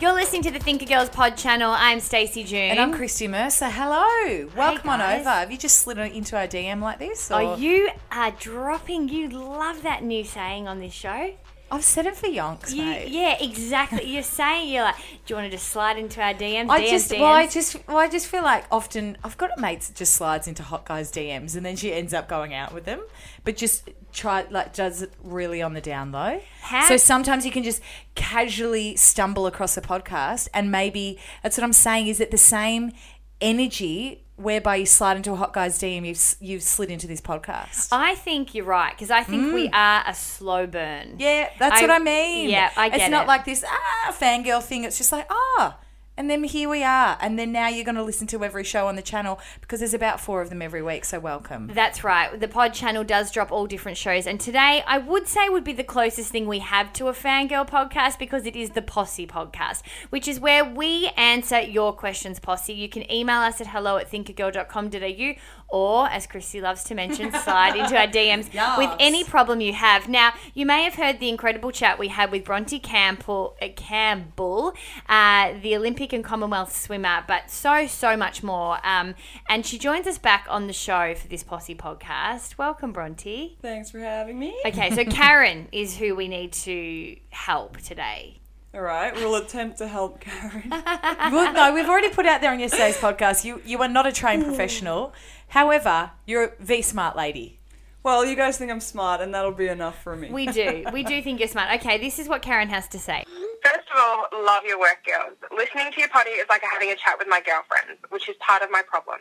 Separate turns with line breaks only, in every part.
You're listening to the Thinker Girls Pod channel. I'm Stacey June.
And I'm Christy Mercer. Hello. Welcome on over. Have you just slid into our DM like this?
Oh, you are dropping. You love that new saying on this show.
I've said it for yonks,
You,
mate.
yeah, exactly. You're saying you're like, do you want to just slide into our DMs?
I
DMs,
just,
DMs?
well, I just, well, I just feel like often I've got a mate that just slides into hot guys' DMs and then she ends up going out with them, but just try like does it really on the down low.
How-
So sometimes you can just casually stumble across a podcast, and maybe that's what I'm saying. Is it the same energy whereby you slide into a hot guy's DM, you've you've slid into this podcast?
I think you're right because I think we are a slow burn.
Mm. Yeah, that's
I-
what I mean.
yeah, I get
It's not like this ah fangirl thing. It's just like ah, and then here we are, and then now you're going to listen to every show on the channel because there's about four of them every week. So welcome.
That's right. The pod channel does drop all different shows. And today, I would say, would be the closest thing we have to a fangirl podcast because it is the Posse podcast, which is where we answer your questions, Posse. You can email us at hello at thinkergirl.com.au or, as Christy loves to mention, slide into our DMs with any problem you have. Now, you may have heard the incredible chat we had with Bronte Campbell, uh, Campbell uh, the Olympic and Commonwealth swimmer, but so, so much more. Um, and she joins us back on the show for this Posse podcast. Welcome, Bronte.
Thanks for having me.
Okay, so Karen is who we need to help today.
All right, we'll attempt to help Karen.
well, no, we've already put out there on yesterday's podcast. You you are not a trained professional. However, you're a V smart lady.
well, you guys think I'm smart, and that'll be enough for me.
We do. We do think you're smart. Okay, this is what Karen has to say.
First of all, love your work, girls. Listening to your potty is like having a chat with my girlfriends, which is part of my problem.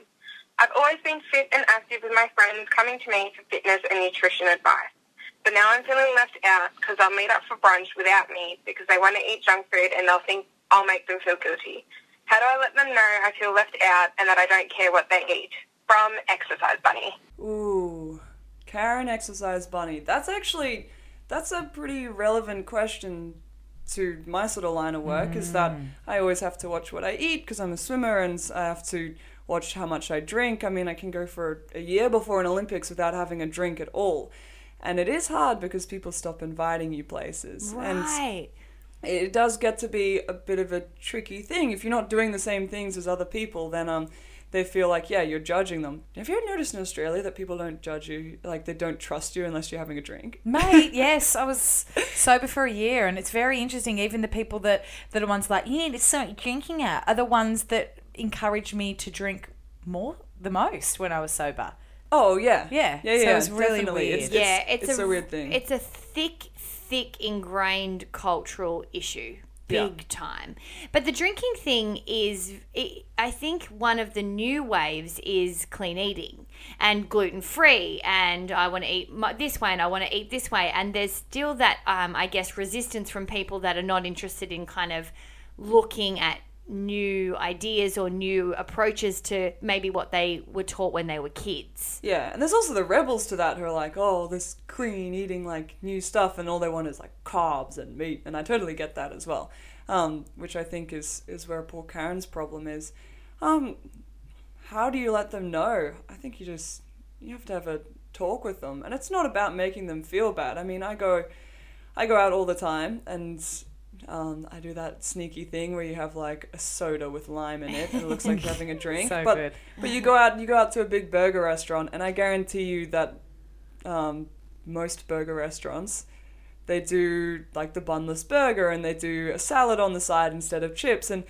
I've always been fit and active with my friends coming to me for fitness and nutrition advice. But now I'm feeling left out because they'll meet up for brunch without me because they want to eat junk food and they'll think I'll make them feel guilty. How do I let them know I feel left out and that I don't care what they eat? From Exercise Bunny.
Ooh, Karen exercise bunny. That's actually that's a pretty relevant question to my sort of line of work. Is that I always have to watch what I eat because I'm a swimmer, and I have to watch how much I drink. I mean, I can go for a year before an Olympics without having a drink at all. And it is hard because people stop inviting you places. And it does get to be a bit of a tricky thing. If you're not doing the same things as other people, then um, they feel like yeah, you're judging them. Have you noticed in Australia that people don't judge you, like they don't trust you unless you're having a drink?
Mate, yes, I was sober for a year, and it's very interesting. Even the people that that are ones like, you need to so drinking at, are the ones that encourage me to drink more the most when I was sober.
Oh yeah,
Yeah,
yeah,
so
yeah.
it was really
definitely.
weird.
It's,
yeah,
it's,
it's,
a, weird thing.
It's a thick, thick, ingrained cultural issue.
Yeah.
Big time. But the drinking thing is, it, I think one of the new waves is clean eating and gluten free. And I want to eat mu- this way and I want to eat this way. And there's still that, um, I guess, resistance from people that are not interested in kind of looking at new ideas or new approaches to maybe what they were taught when they were kids.
Yeah, and there's also the rebels to that who are like, oh, this queen eating like new stuff, and all they want is like carbs and meat, and I totally get that as well. Um, which I think is is where poor Karen's problem is. Um, how do you let them know? I think you just you have to have a talk with them, and it's not about making them feel bad. I mean, I go, I go out all the time, and um, I do that sneaky thing where you have like a soda with lime in it, and it looks like you're having a drink.
So
but,
good.
But you go out, you go out to a big burger restaurant, and I guarantee you that um, most burger restaurants they do like the bunless burger, and they do a salad on the side instead of chips, and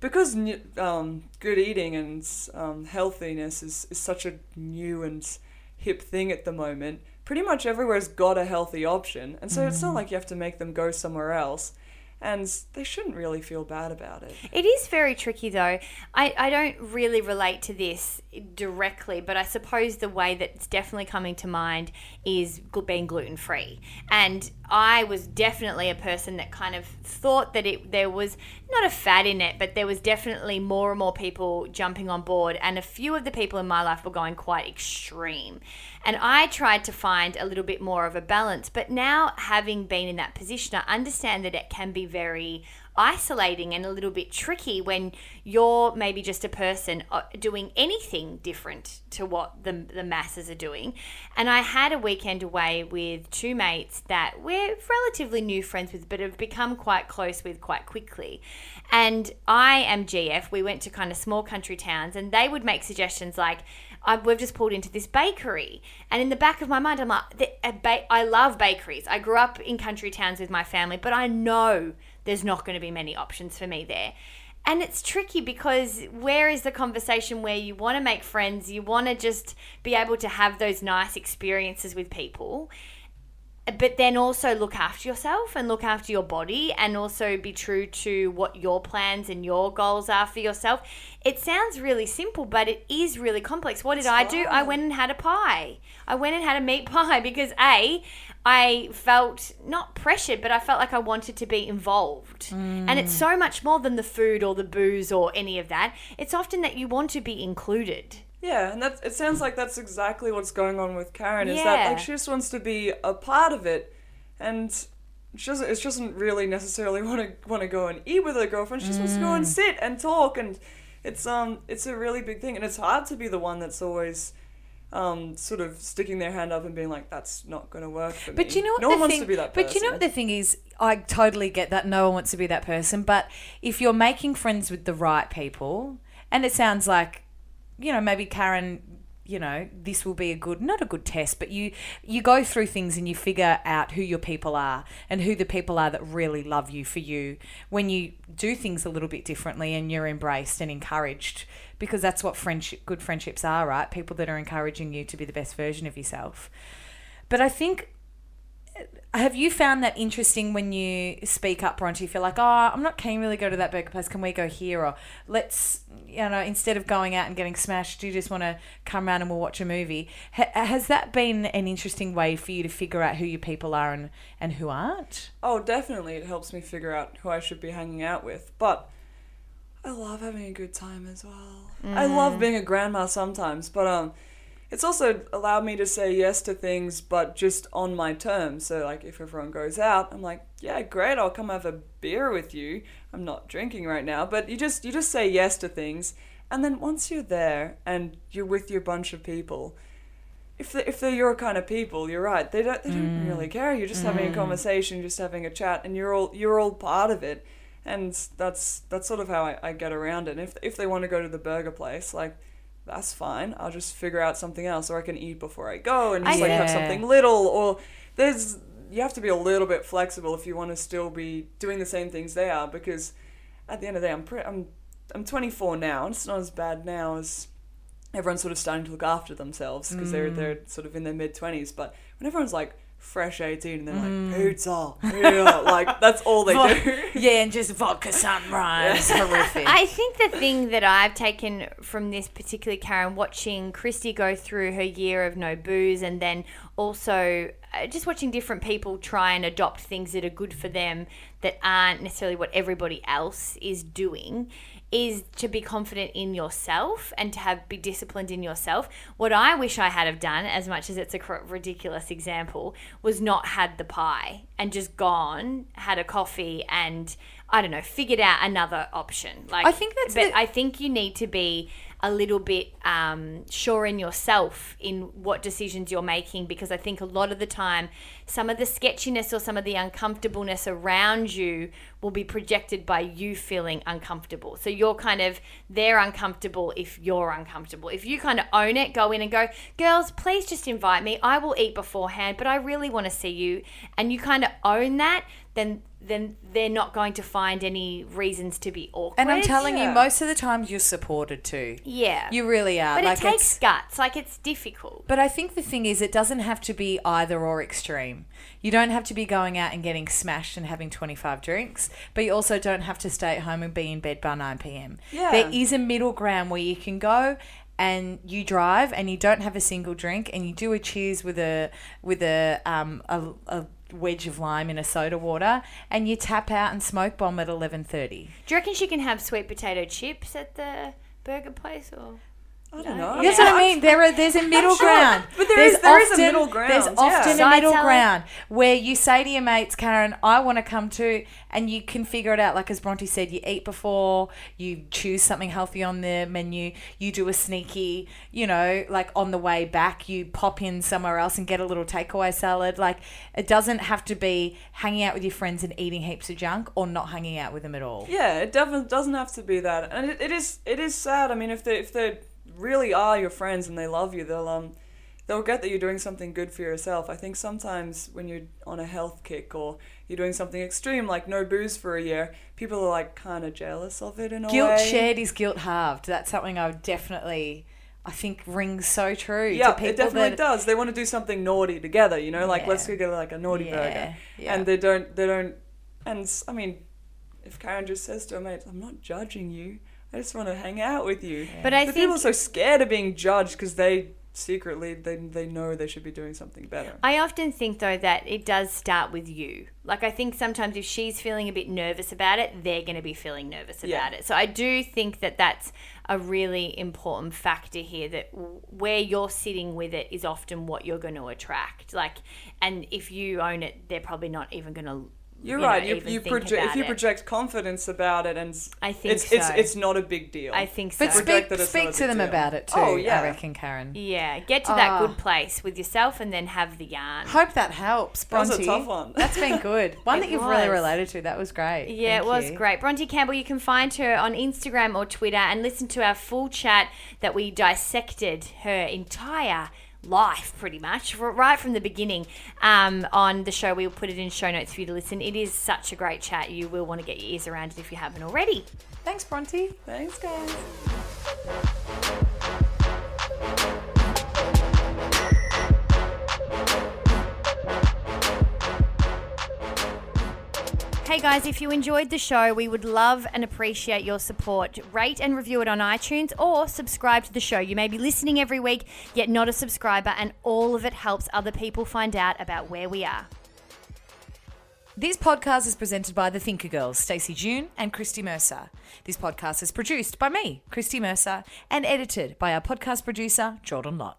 because um, good eating and um, healthiness is, is such a new and hip thing at the moment. Pretty much everywhere's got a healthy option, and so it's not like you have to make them go somewhere else. And they shouldn't really feel bad about it.
It is very tricky, though. I, I don't really relate to this directly, but I suppose the way that's definitely coming to mind is being gluten free. And I was definitely a person that kind of thought that it there was not a fad in it, but there was definitely more and more people jumping on board, and a few of the people in my life were going quite extreme. And I tried to find a little bit more of a balance, but now having been in that position, I understand that it can be very isolating and a little bit tricky when you're maybe just a person uh, doing anything different to what the, the masses are doing. And I had a weekend away with two mates that we're relatively new friends with, but have become quite close with quite quickly. And I am GF. We went to kind of small country towns, and they would make suggestions like, we've just pulled into this bakery. And in the back of my mind, I'm like, I love bakeries. I grew up in country towns with my family, but I know there's not going to be many options for me there. And it's tricky because where is the conversation where you want to make friends, you want to just be able to have those nice experiences with people, but then also look after yourself and look after your body and also be true to what your plans and your goals are for yourself. It sounds really simple, but it is really complex. What did I do? I went and had a pie. I went and had a meat pie because A, I felt not pressured, but I felt like I wanted to be involved. And it's mm. so much more than the food or the booze or any of that. It's often that you want to be included.
Yeah, and that it sounds like that's exactly what's going on with Karen. Is that
Yeah.
like she just wants to be a part of it, and she doesn't. It doesn't really necessarily want to want to go and eat with her girlfriend. She just wants to go and sit and talk, and it's um it's a really big thing, and it's hard to be the one that's always. Um, sort of sticking their hand up and being like, "That's not going to work for me."
But you know what
no
the
one wants
thing,
to be that person.
But you know what the thing is, I totally get that. No one wants to be that person. But if you're making friends with the right people, and it sounds like, you know, maybe Karen, you know, this will be a good, not a good test, but you you go through things and you figure out who your people are and who the people are that really love you for you when you do things a little bit differently and you're embraced and encouraged because that's what friendship good friendships are right? People that are encouraging you to be the best version of yourself. But i think have you found that interesting when you speak up, Bronte? You feel like, oh, I'm not keen really to go to that burger place. Can we go here? Or let's, you know, instead of going out and getting smashed, do you just want to come around and we'll watch a movie? Ha- has that been an interesting way for you to figure out who your people are and, and who aren't?
Oh, definitely, it helps me figure out who I should be hanging out with. But I love having a good time as well. I love being a grandma sometimes, but um, it's also allowed me to say yes to things, but just on my terms. So, like, if everyone goes out, I'm like, yeah, great, I'll come have a beer with you. I'm not drinking right now, but you just you just say yes to things, and then once you're there and you're with your bunch of people, if they, if they're your kind of people, you're right. They don't they don't mm. really care. You're just having a mm. conversation, just having a chat, and you're all you're all part of it. And that's that's sort of how I, I get around it. And if if they want to go to the burger place, like that's fine. I'll just figure out something else, or I can eat before I go and just like have something little. Or there's you have to be a little bit flexible if you want to still be doing the same things they are, because at the end of the day, I'm pre- I'm I'm 24 now, and it's not as bad now as everyone's sort of starting to look after themselves because they're
Mm.
they're sort of in their mid 20s. But when everyone's like fresh 18 and they're
Mm.
like pizza, yeah, like that's all they do.
yeah, and just vodka sunrise. Horrific.
I think the thing that I've taken from this particular Karen, watching Christy go through her year of no booze, and then also uh, just watching different people try and adopt things that are good for them that aren't necessarily what everybody else is doing. Is to be confident in yourself and to have be disciplined in yourself. What I wish I had have done, as much as it's a ridiculous example, was not had the pie and just gone, had a coffee, and I don't know, figured out another option. Like
I think that's
but
the-
I think you need to be a little bit um, sure in yourself in what decisions you're making because I think a lot of the time some of the sketchiness or some of the uncomfortableness around you will be projected by you feeling uncomfortable. So you're kind of they're uncomfortable if you're uncomfortable. If you kind of own it, go in and go, girls, please just invite me. I will eat beforehand, but I really want to see you, and you kind of own that. Then then they're not going to find any reasons to be awkward.
And I'm telling you, most of the times you're supported too.
yeah,
You really are.
but
like
it takes
it's,
guts. Like it's difficult.
But I think the thing is, it doesn't have to be either or extreme. You don't have to be going out and getting smashed and having 25 drinks, but you also don't have to stay at home and be in bed by 9 p.m.
Yeah.
There is a middle ground where you can go and you drive and you don't have a single drink and you do a cheers with a with a um a, a wedge of lime in a soda water and you tap out and smoke bomb at 11:30.
Do you reckon she can have sweet potato chips at the burger place or?
I don't know.
That's what I mean. There are there's a middle
sure.
ground.
But there
there's
is- there is a middle ground,
There's
yeah.
often a middle
salad.
ground where you say to your mates, Karen, I want to come too, and you can figure it out. Like as Bronte said, you eat before, you choose something healthy on the menu, you do a sneaky, you know, like on the way back, you pop in somewhere else and get a little takeaway salad. Like it doesn't have to be hanging out with your friends and eating heaps of junk or not hanging out with them at all.
Yeah, it definitely doesn't have to be that, and it, it is it is sad. I mean, if they if they really are your friends and they love you, they'll um they'll get that you're doing something good for yourself. I think sometimes when you're on a health kick or you're doing something extreme like no booze for a year, people are like kind of jealous of it in a
Guilt
way.
shared is guilt halved. That's something I would definitely, I think, rings so true
Yeah,
to people
it definitely
that
does. They want to do something naughty together, you know, like
Yeah.
let's go get like a naughty
Yeah,
burger,
yeah.
and they don't they don't, and I mean, if Karen just says to her mate, "I'm not judging you, I just want to hang out with you,"
But I
But people are so scared of being judged because they secretly they they know they should be doing something better.
I often think though that it does start with you. Like I think sometimes if she's feeling a bit nervous about it, they're going to be feeling nervous about
Yeah.
it. So I do think that that's a really important factor here that where you're sitting with it is often what you're going to attract. Like and if you own it, they're probably not even going to
You're
you know,
right. You, you project if
about
you
it.
project confidence about it, and s-
I think
it's it's
so.
it's not a big deal.
I think so.
But speak
that
speak to them
deal.
about it too.
Oh, yeah.
I reckon, Karen.
yeah, get to that good oh. place with yourself and then have the yarn.
Hope that helps,
That was
Bronte.
a tough one.
That's been good. One that you've really related to. That was great.
Yeah,
Thank
it was
you.
great. Bronte Campbell, you can find her on Instagram or Twitter and listen to our full chat that we dissected her entire life pretty much right from the beginning um, on the show we'll put it in show notes for you to listen it is such a great chat you will want to get your ears around it if you haven't already
Thanks, Bronte.
Thanks, guys.
Guys, if you enjoyed the show, we would love and appreciate your support. Rate and review it on iTunes or subscribe to the show. You may be listening every week, yet not a subscriber, and all of it helps other people find out about where we are.
This podcast is presented by the Thinker Girls, Stacey June and Christy Mercer. This podcast is produced by me, Christy Mercer, and edited by our podcast producer, Jordan Lott.